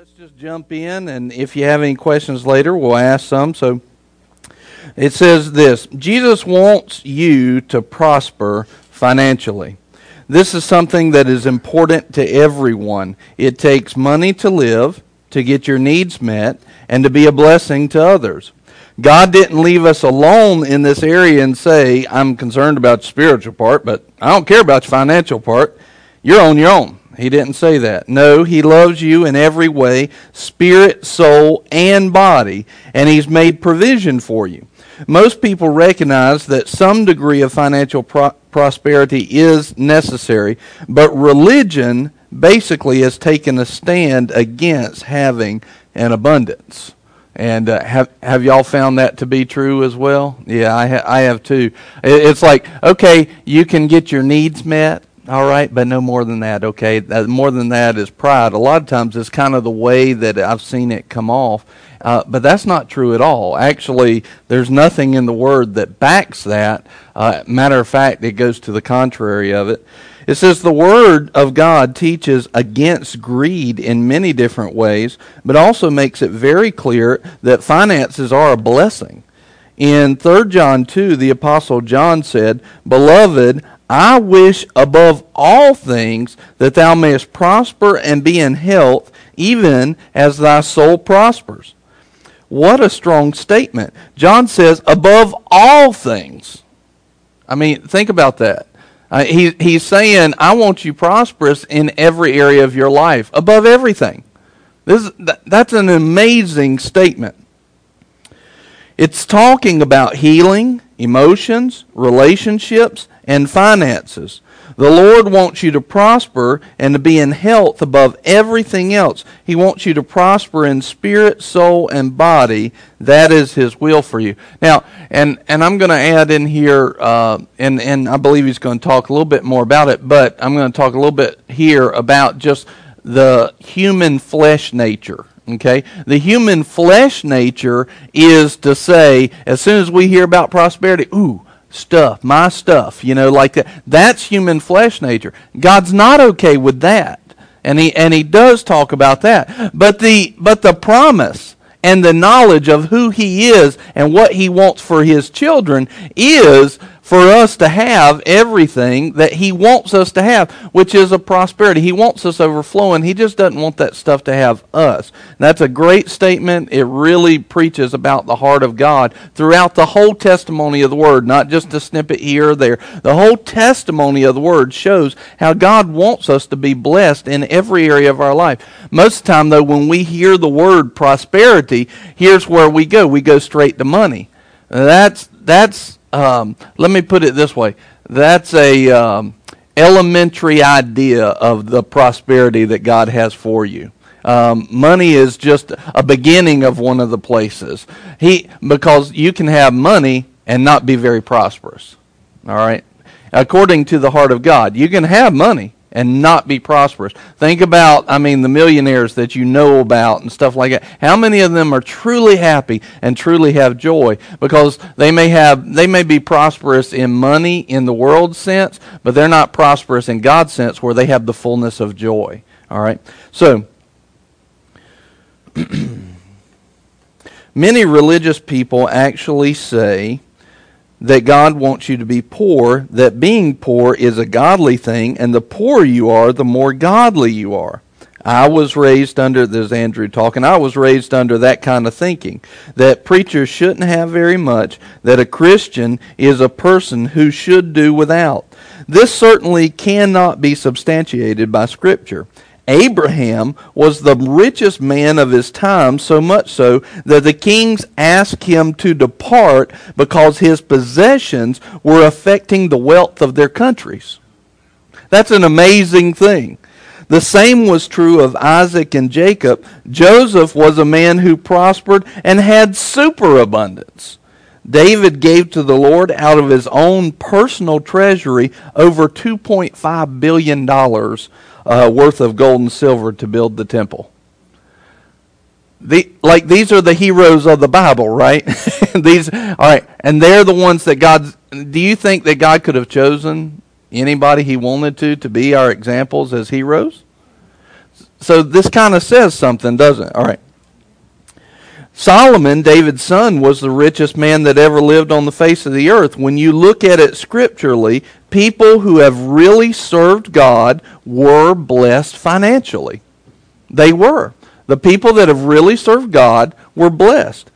let's just jump in, and if you have any questions later, we'll ask some. So it says this Jesus wants you to prosper financially. This is something that is important to everyone. It takes money to live, to get your needs met, and to be a blessing to others. God didn't leave us alone in this area and say, I'm concerned about the spiritual part, but I don't care about your financial part. You're on your own. He didn't say that. No, He loves you in every way spirit, soul, and body, and He's made provision for you. Most people recognize that some degree of financial pro- prosperity is necessary, but religion basically has taken a stand against having an abundance. And uh, have have y'all found that to be true as well? Yeah, I ha- I have too. It's like okay, you can get your needs met, all right, but no more than that. Okay, more than that is pride. A lot of times it's kind of the way that I've seen it come off, uh, but that's not true at all. Actually, there's nothing in the Word that backs that. Uh, matter of fact, it goes to the contrary of it. It says the Word of God teaches against greed in many different ways, but also makes it very clear that finances are a blessing. In 3 John 2, the Apostle John said, Beloved, I wish above all things that thou mayest prosper and be in health, even as thy soul prospers. What a strong statement. John says, above all things. I mean, think about that. Uh, he, he's saying, I want you prosperous in every area of your life, above everything. This, that, that's an amazing statement. It's talking about healing, emotions, relationships, and finances. The Lord wants you to prosper and to be in health above everything else. He wants you to prosper in spirit, soul, and body. That is His will for you. Now, and, and I'm going to add in here, uh, and, and I believe He's going to talk a little bit more about it, but I'm going to talk a little bit here about just the human flesh nature. Okay? The human flesh nature is to say, as soon as we hear about prosperity, ooh, stuff, my stuff, you know, like that. That's human flesh nature. God's not okay with that. And he and he does talk about that. But the but the promise and the knowledge of who he is and what he wants for his children is for us to have everything that He wants us to have, which is a prosperity. He wants us overflowing. He just doesn't want that stuff to have us. And that's a great statement. It really preaches about the heart of God throughout the whole testimony of the Word, not just a snippet here or there. The whole testimony of the Word shows how God wants us to be blessed in every area of our life. Most of the time, though, when we hear the word prosperity, here's where we go. We go straight to money. That's that's um, let me put it this way that's a um, elementary idea of the prosperity that God has for you. Um, money is just a beginning of one of the places. He because you can have money and not be very prosperous. All right, according to the heart of God, you can have money and not be prosperous. Think about, I mean, the millionaires that you know about and stuff like that. How many of them are truly happy and truly have joy? Because they may have, they may be prosperous in money in the world sense, but they're not prosperous in God's sense where they have the fullness of joy. All right? So, many religious people actually say, that God wants you to be poor, that being poor is a godly thing, and the poorer you are, the more godly you are. I was raised under, there's Andrew talking, I was raised under that kind of thinking. That preachers shouldn't have very much, that a Christian is a person who should do without. This certainly cannot be substantiated by Scripture. Abraham was the richest man of his time, so much so that the kings asked him to depart because his possessions were affecting the wealth of their countries. That's an amazing thing. The same was true of Isaac and Jacob. Joseph was a man who prospered and had superabundance. David gave to the Lord out of his own personal treasury over $2.5 billion uh, worth of gold and silver to build the temple. The, like these are the heroes of the Bible, right? these, all right, and they're the ones that God. Do you think that God could have chosen anybody He wanted to to be our examples as heroes? so this kind of says something, doesn't it? All right. Solomon, David's son, was the richest man that ever lived on the face of the earth. When you look at it scripturally, people who have really served God were blessed financially. They were. The people that have really served God were blessed.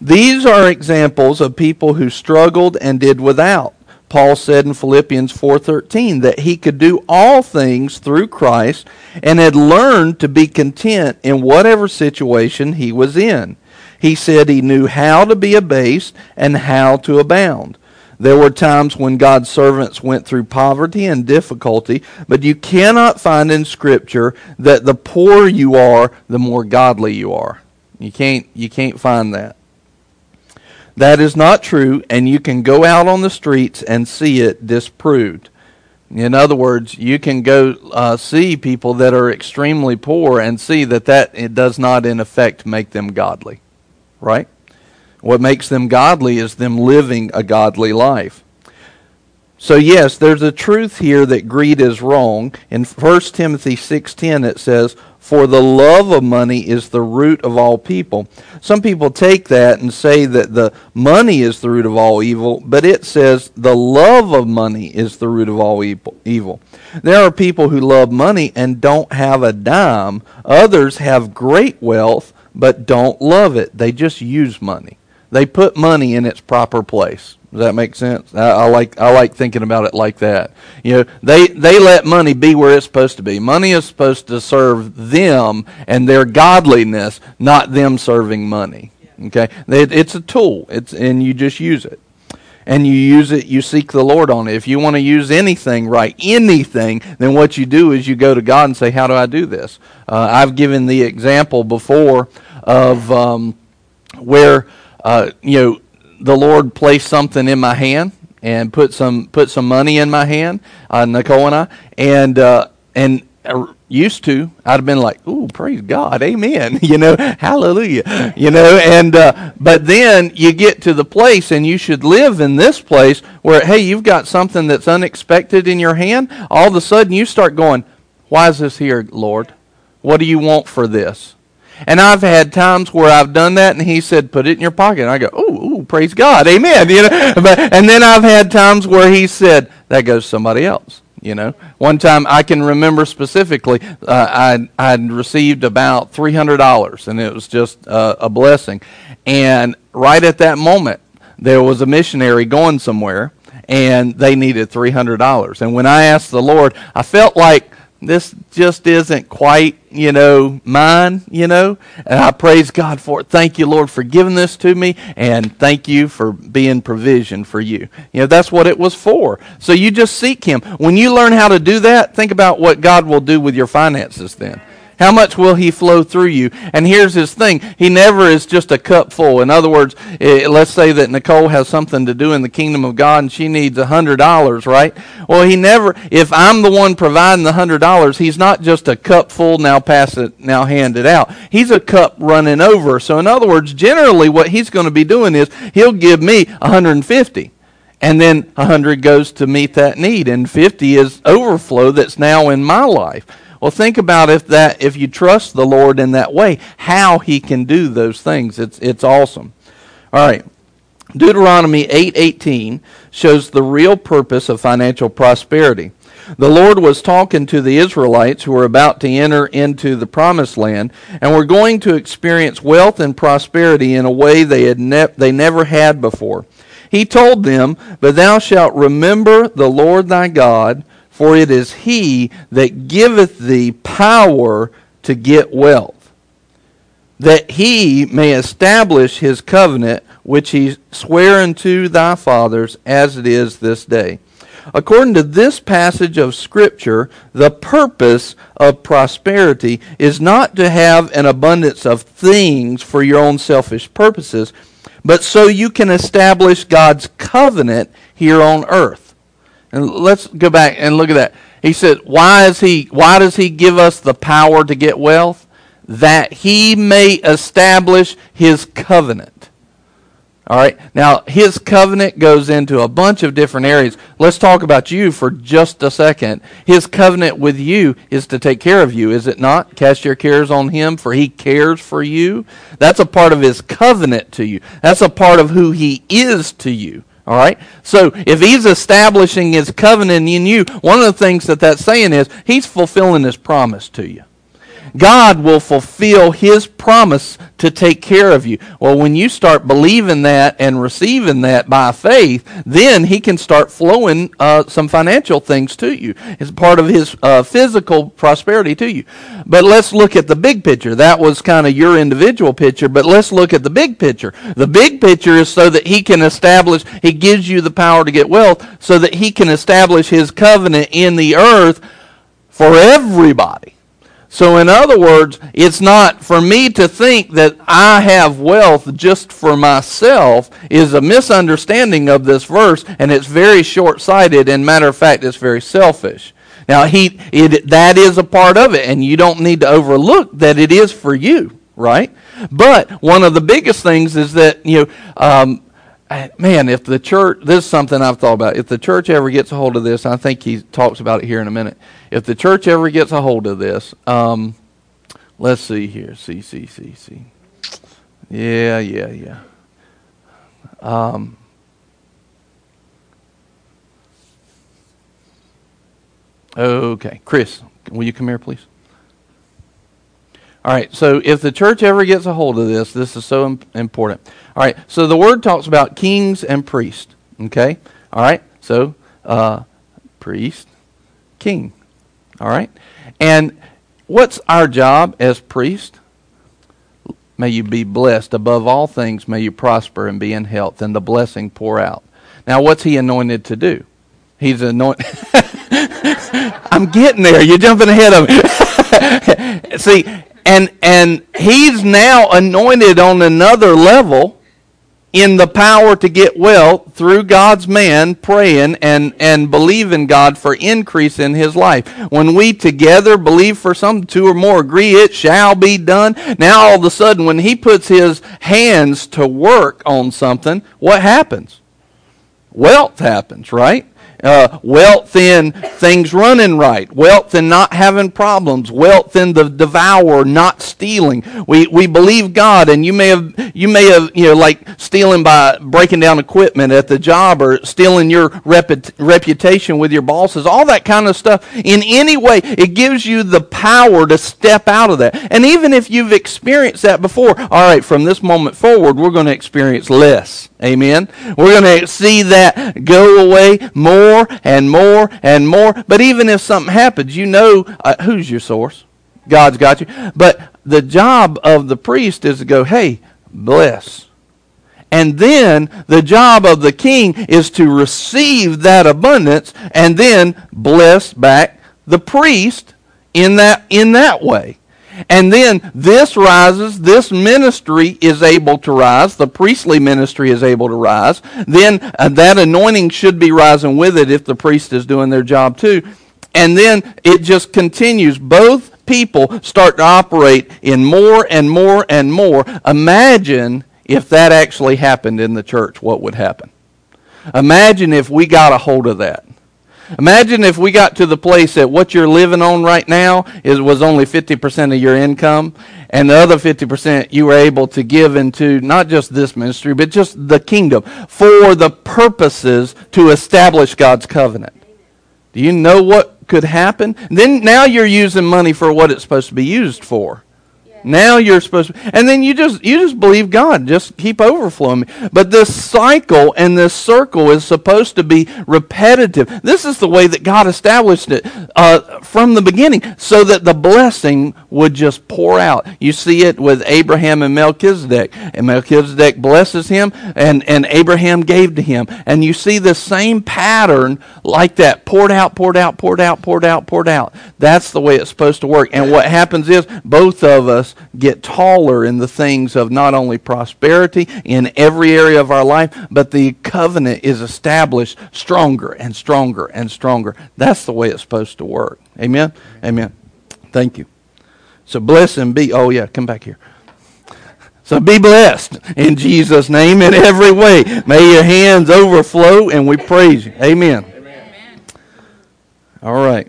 These are examples of people who struggled and did without. Paul said in Philippians 4:13 that he could do all things through Christ and had learned to be content in whatever situation he was in. He said he knew how to be abased and how to abound. There were times when God's servants went through poverty and difficulty, but you cannot find in scripture that the poorer you are, the more godly you are. You can't you can't find that. That is not true, and you can go out on the streets and see it disproved. In other words, you can go uh, see people that are extremely poor and see that that it does not, in effect, make them godly. Right? What makes them godly is them living a godly life. So yes, there's a truth here that greed is wrong. In 1 Timothy 6:10 it says, "For the love of money is the root of all people." Some people take that and say that the money is the root of all evil, but it says the love of money is the root of all evil. There are people who love money and don't have a dime. Others have great wealth but don't love it. They just use money. They put money in its proper place. Does that make sense? I, I, like I like thinking about it like that. You know, they they let money be where it's supposed to be. Money is supposed to serve them and their godliness, not them serving money. Okay, it, it's a tool. It's and you just use it, and you use it. You seek the Lord on it. If you want to use anything right, anything, then what you do is you go to God and say, "How do I do this?" Uh, I've given the example before of um, where uh, you know the Lord placed something in my hand and put some put some money in my hand, uh, Nicole and I, and uh, and used to I'd have been like, "Ooh, praise God, Amen," you know, Hallelujah, you know, and uh, but then you get to the place, and you should live in this place where, hey, you've got something that's unexpected in your hand. All of a sudden, you start going, "Why is this here, Lord? What do you want for this?" And I've had times where I've done that, and he said, "Put it in your pocket." And I go, "Oh, praise God, Amen." You know, but, and then I've had times where he said, "That goes somebody else." You know, one time I can remember specifically, uh, I I'd received about three hundred dollars, and it was just uh, a blessing. And right at that moment, there was a missionary going somewhere, and they needed three hundred dollars. And when I asked the Lord, I felt like this just isn't quite, you know, mine, you know. And I praise God for it. Thank you, Lord, for giving this to me. And thank you for being provision for you. You know, that's what it was for. So you just seek Him. When you learn how to do that, think about what God will do with your finances then. How much will he flow through you? And here's his thing. He never is just a cup full. In other words, eh, let's say that Nicole has something to do in the kingdom of God and she needs a hundred dollars, right? Well, he never, if I'm the one providing the hundred dollars, he's not just a cup full, now pass it, now hand it out. He's a cup running over. So in other words, generally what he's going to be doing is he'll give me 150 and then 100 goes to meet that need and 50 is overflow that's now in my life well, think about if that if you trust the Lord in that way, how he can do those things. It's it's awesome. All right. Deuteronomy 8:18 shows the real purpose of financial prosperity. The Lord was talking to the Israelites who were about to enter into the promised land and were going to experience wealth and prosperity in a way they had ne- they never had before. He told them, "But thou shalt remember the Lord thy God, for it is he that giveth thee power to get wealth, that he may establish his covenant which he sware unto thy fathers as it is this day. According to this passage of Scripture, the purpose of prosperity is not to have an abundance of things for your own selfish purposes, but so you can establish God's covenant here on earth. And let's go back and look at that. He said, why is he why does he give us the power to get wealth? That he may establish his covenant. All right. Now, his covenant goes into a bunch of different areas. Let's talk about you for just a second. His covenant with you is to take care of you, is it not? Cast your cares on him, for he cares for you. That's a part of his covenant to you. That's a part of who he is to you. All right? So if he's establishing his covenant in you, one of the things that that's saying is he's fulfilling his promise to you. God will fulfill his promise to take care of you. Well, when you start believing that and receiving that by faith, then he can start flowing uh, some financial things to you. It's part of his uh, physical prosperity to you. But let's look at the big picture. That was kind of your individual picture, but let's look at the big picture. The big picture is so that he can establish, he gives you the power to get wealth so that he can establish his covenant in the earth for everybody. So, in other words, it's not for me to think that I have wealth just for myself is a misunderstanding of this verse, and it's very short sighted, and matter of fact, it's very selfish. Now, he, it, that is a part of it, and you don't need to overlook that it is for you, right? But one of the biggest things is that, you know, um, man, if the church, this is something I've thought about. If the church ever gets a hold of this, I think he talks about it here in a minute. If the church ever gets a hold of this, um, let's see here. See, see, see, see. Yeah, yeah, yeah. Um, okay. Chris, will you come here, please? All right, so if the church ever gets a hold of this, this is so important. All right, so the word talks about kings and priests. Okay? All right, so uh, priest, king. All right? And what's our job as priest? May you be blessed above all things. May you prosper and be in health, and the blessing pour out. Now, what's he anointed to do? He's anointed. I'm getting there. You're jumping ahead of me. See, and and he's now anointed on another level in the power to get well through God's man praying and, and believing God for increase in his life. When we together believe for some two or more agree it shall be done. Now all of a sudden when he puts his hands to work on something, what happens? Wealth happens, right? Uh, wealth in things running right, wealth in not having problems, wealth in the devourer not stealing. We we believe God, and you may have you may have you know like stealing by breaking down equipment at the job or stealing your reput- reputation with your bosses, all that kind of stuff. In any way, it gives you the power to step out of that. And even if you've experienced that before, all right, from this moment forward, we're going to experience less. Amen. We're going to see that go away more and more and more. But even if something happens, you know uh, who's your source. God's got you. But the job of the priest is to go, hey, bless. And then the job of the king is to receive that abundance and then bless back the priest in that in that way. And then this rises, this ministry is able to rise, the priestly ministry is able to rise. Then uh, that anointing should be rising with it if the priest is doing their job too. And then it just continues. Both people start to operate in more and more and more. Imagine if that actually happened in the church, what would happen? Imagine if we got a hold of that. Imagine if we got to the place that what you're living on right now is was only 50% of your income and the other 50% you were able to give into not just this ministry but just the kingdom for the purposes to establish God's covenant. Do you know what could happen? Then now you're using money for what it's supposed to be used for. Now you're supposed to, and then you just you just believe God. Just keep overflowing. But this cycle and this circle is supposed to be repetitive. This is the way that God established it uh, from the beginning, so that the blessing would just pour out. You see it with Abraham and Melchizedek, and Melchizedek blesses him, and and Abraham gave to him, and you see the same pattern like that, poured out, poured out, poured out, poured out, poured out. That's the way it's supposed to work. And what happens is both of us get taller in the things of not only prosperity in every area of our life, but the covenant is established stronger and stronger and stronger. That's the way it's supposed to work. Amen? Amen. Thank you. So bless and be. Oh, yeah, come back here. So be blessed in Jesus' name in every way. May your hands overflow and we praise you. Amen. Amen. All right.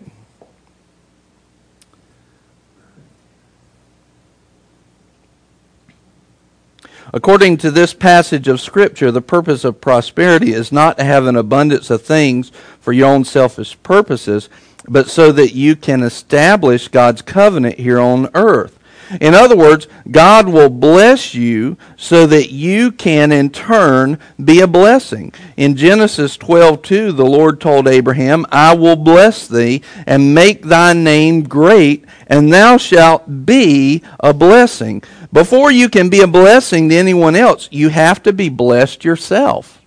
According to this passage of Scripture, the purpose of prosperity is not to have an abundance of things for your own selfish purposes, but so that you can establish God's covenant here on earth. In other words, God will bless you so that you can in turn be a blessing. In Genesis 12:2, the Lord told Abraham, "I will bless thee and make thy name great, and thou shalt be a blessing." Before you can be a blessing to anyone else, you have to be blessed yourself.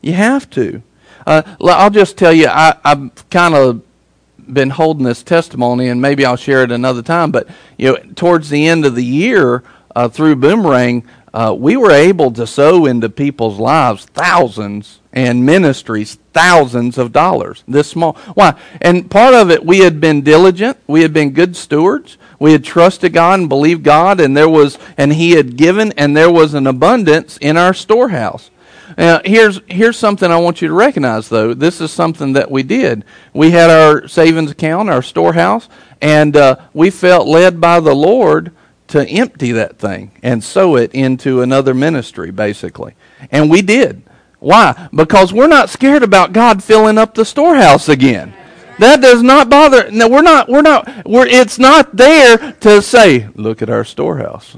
You have to. Uh, I'll just tell you, I, I've kind of been holding this testimony, and maybe I'll share it another time. But you know, towards the end of the year, uh, through Boomerang, uh, we were able to sow into people's lives thousands and ministries thousands of dollars. This small, why? And part of it, we had been diligent, we had been good stewards, we had trusted God and believed God, and there was, and He had given, and there was an abundance in our storehouse. Now, here's here's something I want you to recognize, though. This is something that we did. We had our savings account, our storehouse, and uh, we felt led by the Lord to empty that thing and sow it into another ministry, basically. And we did. Why? Because we're not scared about God filling up the storehouse again. That does not bother. No, we're not. We're not. We're. It's not there to say, "Look at our storehouse.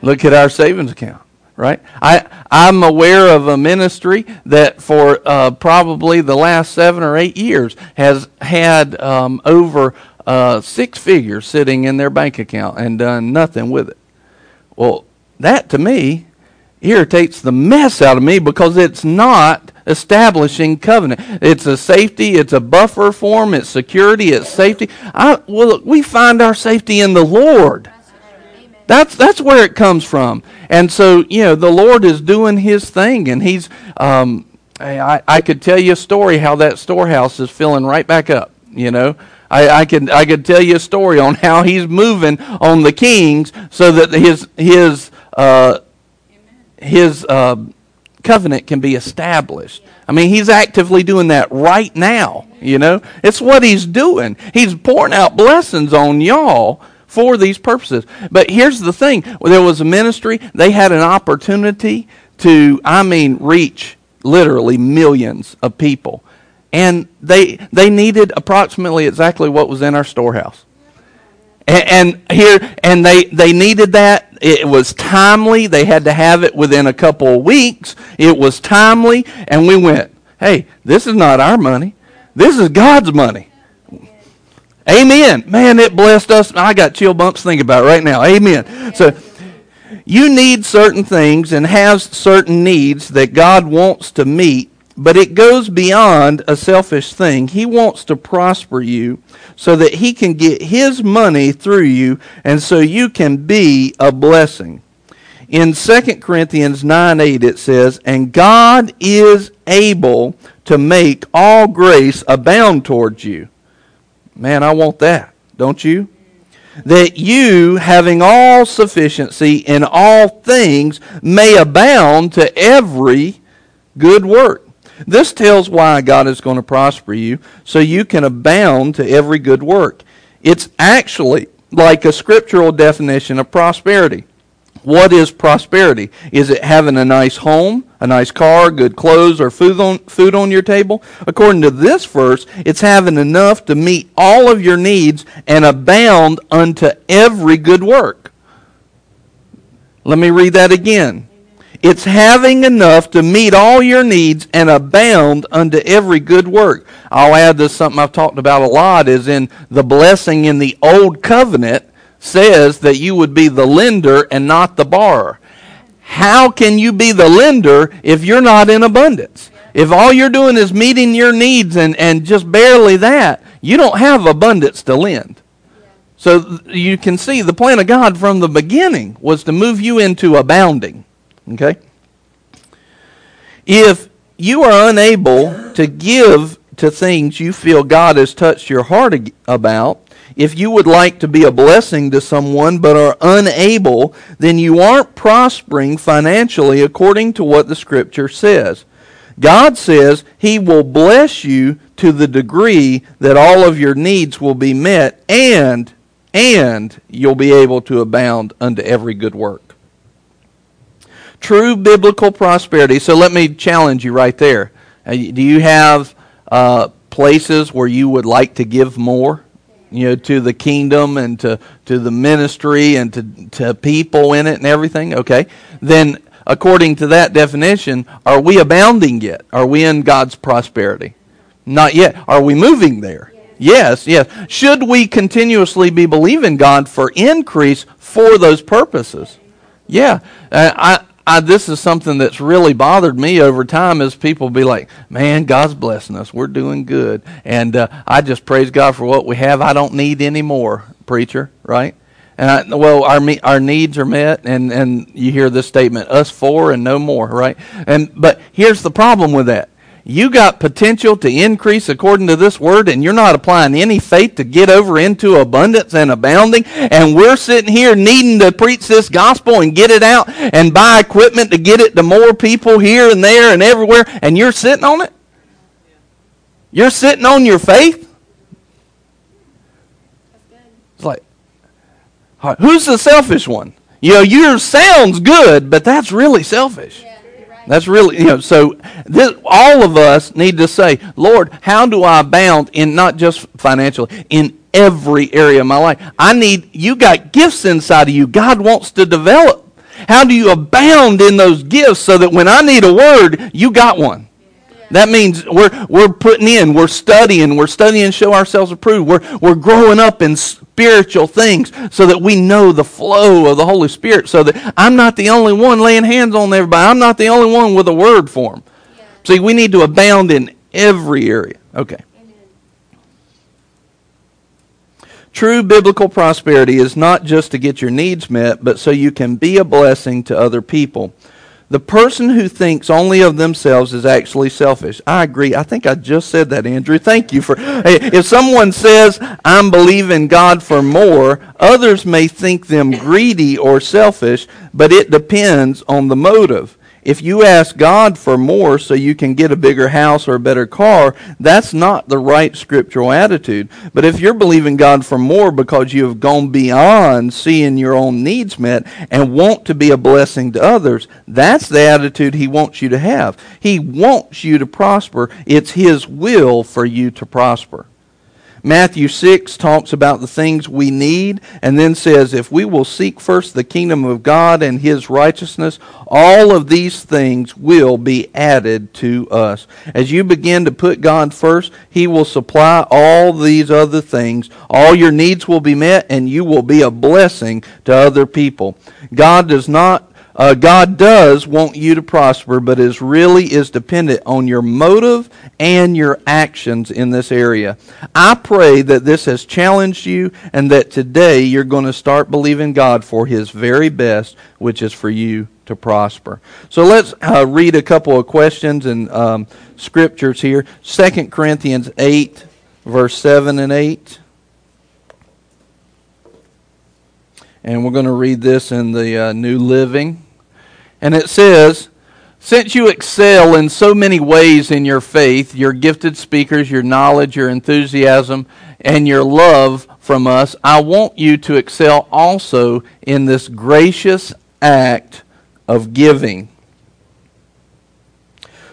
Look at our savings account." Right? I, I'm aware of a ministry that for uh, probably the last seven or eight years has had um, over uh, six figures sitting in their bank account and done nothing with it. Well, that to me irritates the mess out of me because it's not establishing covenant. It's a safety, it's a buffer form, it's security, it's safety. I, well, we find our safety in the Lord. That's that's where it comes from. And so you know the Lord is doing His thing, and He's. Um, I, I could tell you a story how that storehouse is filling right back up. You know, I, I could I could tell you a story on how He's moving on the kings so that His His uh, His uh, covenant can be established. I mean, He's actively doing that right now. You know, it's what He's doing. He's pouring out blessings on y'all for these purposes. But here's the thing there was a ministry, they had an opportunity to, I mean, reach literally millions of people. And they, they needed approximately exactly what was in our storehouse. And, and here, and they, they needed that. It was timely. They had to have it within a couple of weeks. It was timely. And we went, hey, this is not our money. This is God's money. Amen. Man, it blessed us. I got chill bumps thinking about it right now. Amen. So you need certain things and have certain needs that God wants to meet, but it goes beyond a selfish thing. He wants to prosper you so that he can get his money through you and so you can be a blessing. In 2 Corinthians 9 8, it says, And God is able to make all grace abound towards you Man, I want that. Don't you? That you, having all sufficiency in all things, may abound to every good work. This tells why God is going to prosper you, so you can abound to every good work. It's actually like a scriptural definition of prosperity. What is prosperity? Is it having a nice home, a nice car, good clothes, or food on, food on your table? According to this verse, it's having enough to meet all of your needs and abound unto every good work. Let me read that again. It's having enough to meet all your needs and abound unto every good work. I'll add this something I've talked about a lot is in the blessing in the old covenant says that you would be the lender and not the borrower. How can you be the lender if you're not in abundance? If all you're doing is meeting your needs and, and just barely that, you don't have abundance to lend. So you can see the plan of God from the beginning was to move you into abounding. Okay? If you are unable to give to things you feel God has touched your heart about, If you would like to be a blessing to someone but are unable, then you aren't prospering financially according to what the Scripture says. God says He will bless you to the degree that all of your needs will be met and and you'll be able to abound unto every good work. True biblical prosperity. So let me challenge you right there. Uh, do you have uh, places where you would like to give more? You know, to the kingdom and to, to the ministry and to, to people in it and everything? Okay. Then, according to that definition, are we abounding yet? Are we in God's prosperity? Not yet. Are we moving there? Yes, yes. Should we continuously be believing God for increase for those purposes? Yeah. Uh, I, I, this is something that's really bothered me over time is people be like, man, God's blessing us. We're doing good. And uh, I just praise God for what we have. I don't need any more, preacher, right? And I, well, our our needs are met, and, and you hear this statement, us four and no more, right? And but here's the problem with that you got potential to increase according to this word, and you're not applying any faith to get over into abundance and abounding, and we're sitting here needing to preach this gospel and get it out and buy equipment to get it to more people here and there and everywhere, and you're sitting on it? You're sitting on your faith? It's like, who's the selfish one? You know, yours sounds good, but that's really selfish. That's really, you know, so this, all of us need to say, Lord, how do I abound in not just financially, in every area of my life? I need, you got gifts inside of you. God wants to develop. How do you abound in those gifts so that when I need a word, you got one? That means we're, we're putting in, we're studying, we're studying show ourselves approved. We're, we're growing up in spiritual things so that we know the flow of the Holy Spirit so that I'm not the only one laying hands on everybody. I'm not the only one with a word for them. Yeah. See, we need to abound in every area. Okay. Amen. True biblical prosperity is not just to get your needs met, but so you can be a blessing to other people. The person who thinks only of themselves is actually selfish. I agree. I think I just said that, Andrew. Thank you for. Hey, If someone says, I'm believing God for more, others may think them greedy or selfish, but it depends on the motive. If you ask God for more so you can get a bigger house or a better car, that's not the right scriptural attitude. But if you're believing God for more because you have gone beyond seeing your own needs met and want to be a blessing to others, that's the attitude He wants you to have. He wants you to prosper. It's His will for you to prosper. Matthew 6 talks about the things we need and then says, if we will seek first the kingdom of God and his righteousness, all of these things will be added to us. As you begin to put God first, he will supply all these other things. All your needs will be met and you will be a blessing to other people. God does not uh, God does want you to prosper, but is really is dependent on your motive and your actions in this area. I pray that this has challenged you and that today you're going to start believing God for His very best, which is for you to prosper. So let's uh, read a couple of questions and um, scriptures here. 2 Corinthians 8, verse 7 and 8. And we're going to read this in the uh, New Living. And it says, Since you excel in so many ways in your faith, your gifted speakers, your knowledge, your enthusiasm, and your love from us, I want you to excel also in this gracious act of giving.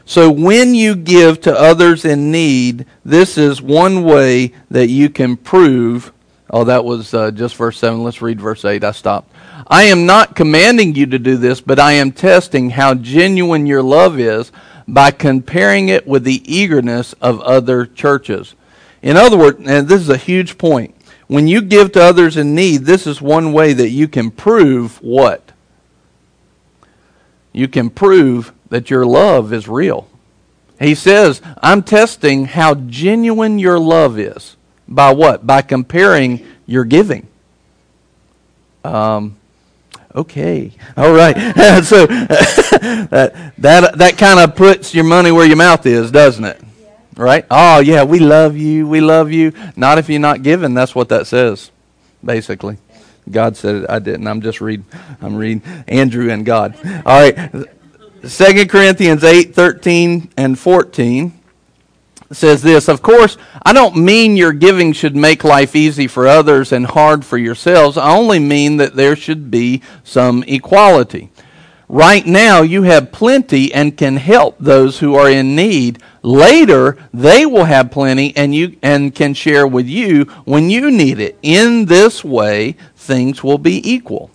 So when you give to others in need, this is one way that you can prove. Oh, that was uh, just verse 7. Let's read verse 8. I stopped. I am not commanding you to do this, but I am testing how genuine your love is by comparing it with the eagerness of other churches. In other words, and this is a huge point, when you give to others in need, this is one way that you can prove what? You can prove that your love is real. He says, I'm testing how genuine your love is. By what? By comparing your giving. Um, okay, all right. so that that that kind of puts your money where your mouth is, doesn't it? Right? Oh, yeah, we love you. We love you. Not if you're not giving. That's what that says, basically. God said it. I didn't. I'm just reading. I'm reading Andrew and God. All right. Second Corinthians 8, 13, and 14 says this Of course, I don't mean your giving should make life easy for others and hard for yourselves. I only mean that there should be some equality. Right now, you have plenty and can help those who are in need. Later, they will have plenty and you and can share with you when you need it. In this way, things will be equal.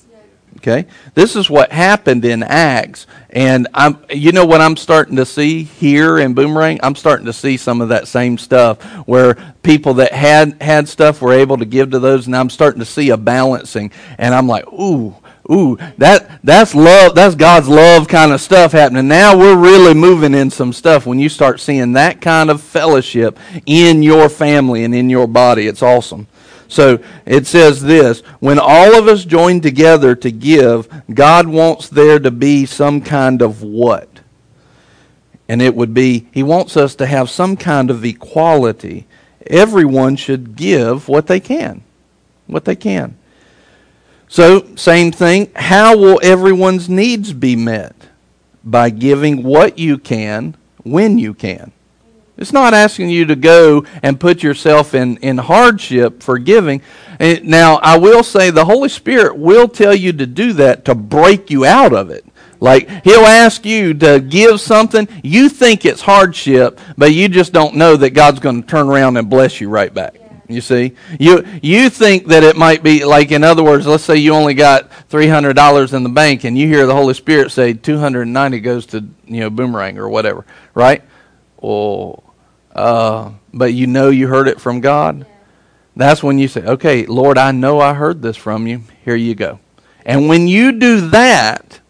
Okay? This is what happened in Acts. And I'm you know what I'm starting to see here in Boomerang? I'm starting to see some of that same stuff where people that had had stuff were able to give to those and I'm starting to see a balancing and I'm like, "Ooh, ooh, that that's love, that's God's love kind of stuff happening. Now we're really moving in some stuff when you start seeing that kind of fellowship in your family and in your body. It's awesome. So it says this when all of us join together to give, God wants there to be some kind of what? And it would be, He wants us to have some kind of equality. Everyone should give what they can. What they can. So, same thing. How will everyone's needs be met? By giving what you can when you can. It's not asking you to go and put yourself in, in hardship for giving. Eh, now, I will say the Holy Spirit will tell you to do that to break you out of it. Like, He'll ask you to give something. You think it's hardship, but you just don't know that God's going to turn around and bless you right back. You see, you you think that it might be like, in other words, let's say you only got three hundred dollars in the bank, and you hear the Holy Spirit say two hundred and ninety goes to you know boomerang or whatever, right? Well, uh, but you know you heard it from God. That's when you say, "Okay, Lord, I know I heard this from you. Here you go." And when you do that,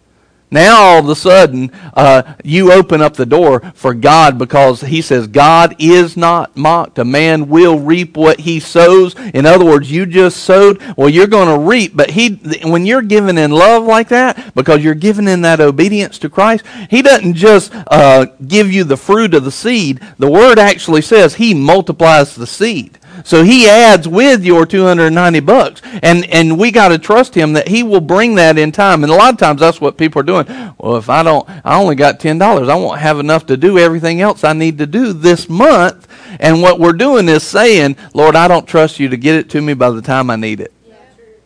now all of a sudden, uh, you open up the door for God because He says, God is not mocked. A man will reap what he sows. In other words, you just sowed, well, you're going to reap. But he, when you're giving in love like that, because you're giving in that obedience to Christ, He doesn't just uh, give you the fruit of the seed. The Word actually says He multiplies the seed. So he adds with your 290 bucks. And, and we got to trust him that he will bring that in time. And a lot of times that's what people are doing. Well, if I don't, I only got $10. I won't have enough to do everything else I need to do this month. And what we're doing is saying, Lord, I don't trust you to get it to me by the time I need it.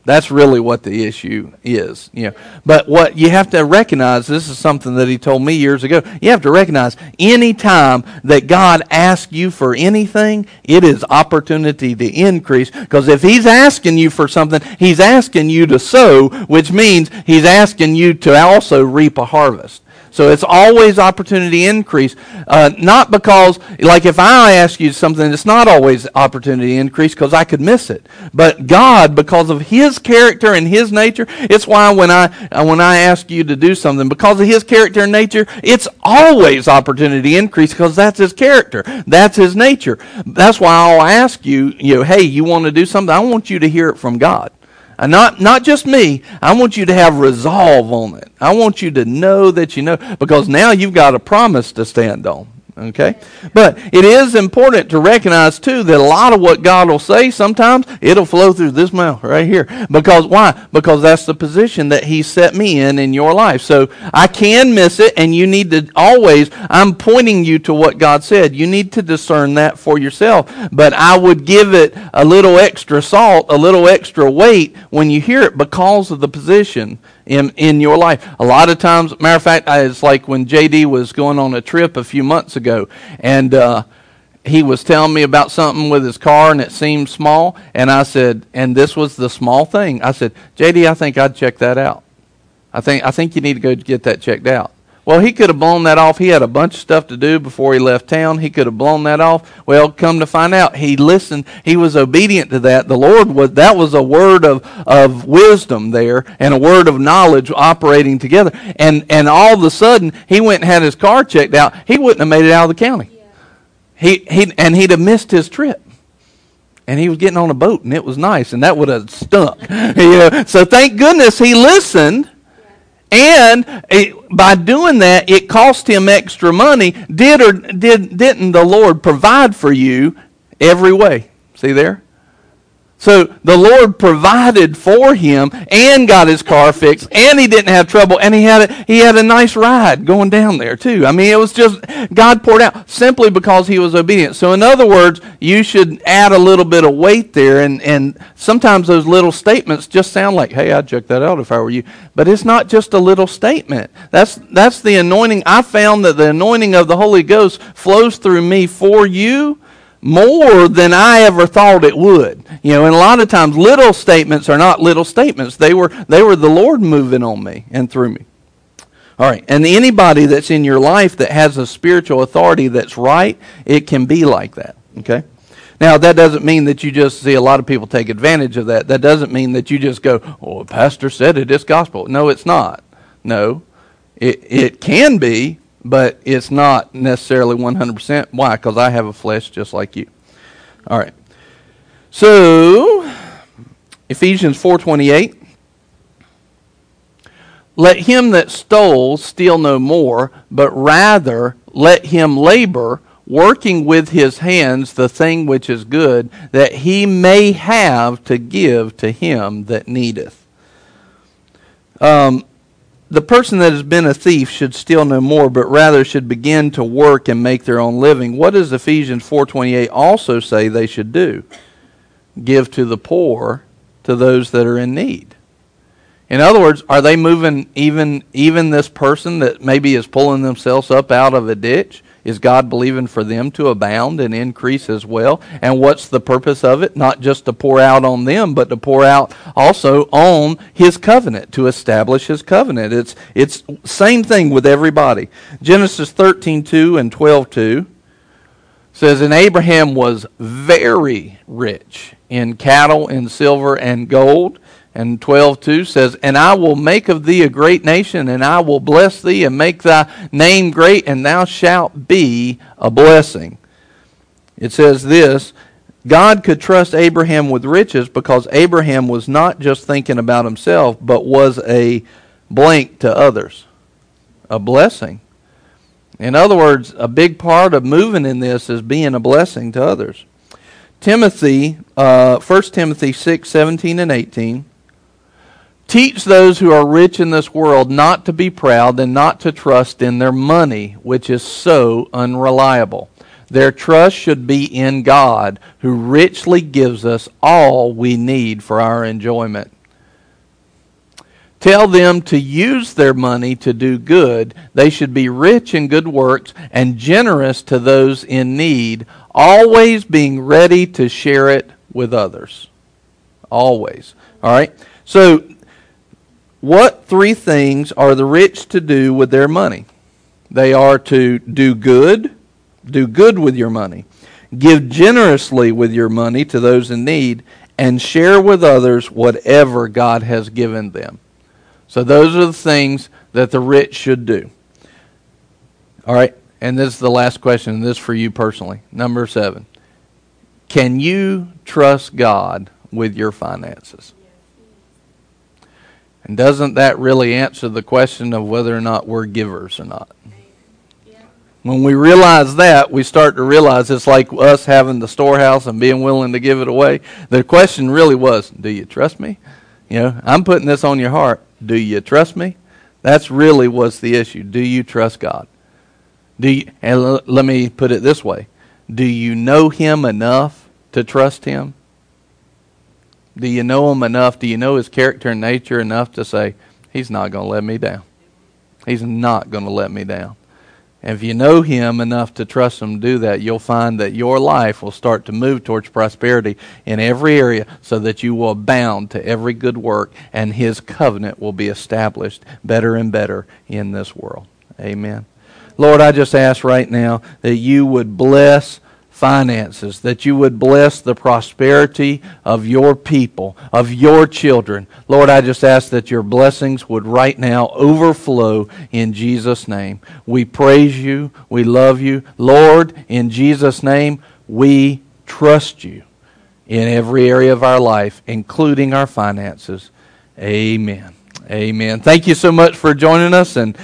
That's really what the issue is. You know. But what you have to recognize, this is something that he told me years ago, you have to recognize any time that God asks you for anything, it is opportunity to increase. Because if he's asking you for something, he's asking you to sow, which means he's asking you to also reap a harvest. So it's always opportunity increase. Uh, not because, like if I ask you something, it's not always opportunity increase because I could miss it. But God, because of His character and His nature, it's why when I, uh, when I ask you to do something, because of His character and nature, it's always opportunity increase because that's His character. That's His nature. That's why I'll ask you, you know, hey, you want to do something? I want you to hear it from God. Not, not just me. I want you to have resolve on it. I want you to know that you know, because now you've got a promise to stand on. Okay? But it is important to recognize, too, that a lot of what God will say, sometimes it'll flow through this mouth right here. Because why? Because that's the position that He set me in in your life. So I can miss it, and you need to always, I'm pointing you to what God said. You need to discern that for yourself. But I would give it a little extra salt, a little extra weight when you hear it because of the position in, in your life. A lot of times, matter of fact, it's like when JD was going on a trip a few months ago, and uh, he was telling me about something with his car, and it seemed small. And I said, and this was the small thing. I said, JD, I think I'd check that out. I think I think you need to go get that checked out. Well, he could have blown that off. He had a bunch of stuff to do before he left town. He could have blown that off. Well, come to find out, he listened. He was obedient to that. The Lord was, that was a word of, of wisdom there and a word of knowledge operating together. And, and all of a sudden, he went and had his car checked out. He wouldn't have made it out of the county. He, he, and he'd have missed his trip and he was getting on a boat and it was nice and that would have stunk you know so thank goodness he listened And it, by doing that, it cost him extra money. Did or did, didn't the Lord provide for you every way? See there? So the Lord provided for him and got his car fixed, and he didn't have trouble, and he had a, he had a nice ride going down there too. I mean, it was just God poured out simply because he was obedient. So in other words, you should add a little bit of weight there, and and sometimes those little statements just sound like, "Hey, I'd check that out if I were you," but it's not just a little statement. That's that's the anointing. I found that the anointing of the Holy Ghost flows through me for you more than I ever thought it would. You know, and a lot of times little statements are not little statements. They were they were the Lord moving on me and through me. All right. And anybody that's in your life that has a spiritual authority that's right, it can be like that. Okay? Now, that doesn't mean that you just see a lot of people take advantage of that. That doesn't mean that you just go, oh, the pastor said it, it's gospel. No, it's not. No. It, it can be, but it's not necessarily 100%. Why? Because I have a flesh just like you. All right. So, Ephesians 4:28 Let him that stole steal no more, but rather let him labor, working with his hands the thing which is good, that he may have to give to him that needeth. Um, the person that has been a thief should steal no more but rather should begin to work and make their own living. What does ephesians 4.28 also say they should do? Give to the poor to those that are in need. In other words are they moving even even this person that maybe is pulling themselves up out of a ditch is God believing for them to abound and increase as well? And what's the purpose of it? Not just to pour out on them, but to pour out also on his covenant, to establish his covenant. It's it's same thing with everybody. Genesis 13:2 and 12:2 says and Abraham was very rich in cattle and silver and gold and 12 2 says, And I will make of thee a great nation, and I will bless thee, and make thy name great, and thou shalt be a blessing. It says this God could trust Abraham with riches because Abraham was not just thinking about himself, but was a blank to others, a blessing. In other words, a big part of moving in this is being a blessing to others. Timothy, uh, 1 Timothy 6, 17 and 18 Teach those who are rich in this world not to be proud and not to trust in their money, which is so unreliable. Their trust should be in God, who richly gives us all we need for our enjoyment. Tell them to use their money to do good. They should be rich in good works and generous to those in need, always being ready to share it with others. Always. All right? So what three things are the rich to do with their money? They are to do good, do good with your money, give generously with your money to those in need, and share with others whatever God has given them. So those are the things that the rich should do. All right, and this is the last question, this for you personally. Number seven. Can you trust God with your finances? And doesn't that really answer the question of whether or not we're givers or not? When we realize that, we start to realize it's like us having the storehouse and being willing to give it away. The question really was, do you trust me? You know, I'm putting this on your heart. Do you trust me? That's really what's the issue. Do you trust God? Do you, and l- let me put it this way. Do you know him enough to trust him? Do you know him enough? Do you know his character and nature enough to say, he's not going to let me down? He's not going to let me down. And if you know him enough to trust him do that, you'll find that your life will start to move towards prosperity in every area so that you will abound to every good work and his covenant will be established better and better in this world. Amen. Lord, I just ask right now that you would bless finances, that you would bless the prosperity of your people, of your children. Lord, I just ask that your blessings would right now overflow in Jesus' name. We praise you. We love you. Lord, in Jesus' name, we trust you in every area of our life, including our finances. Amen. Amen. Thank you so much for joining us and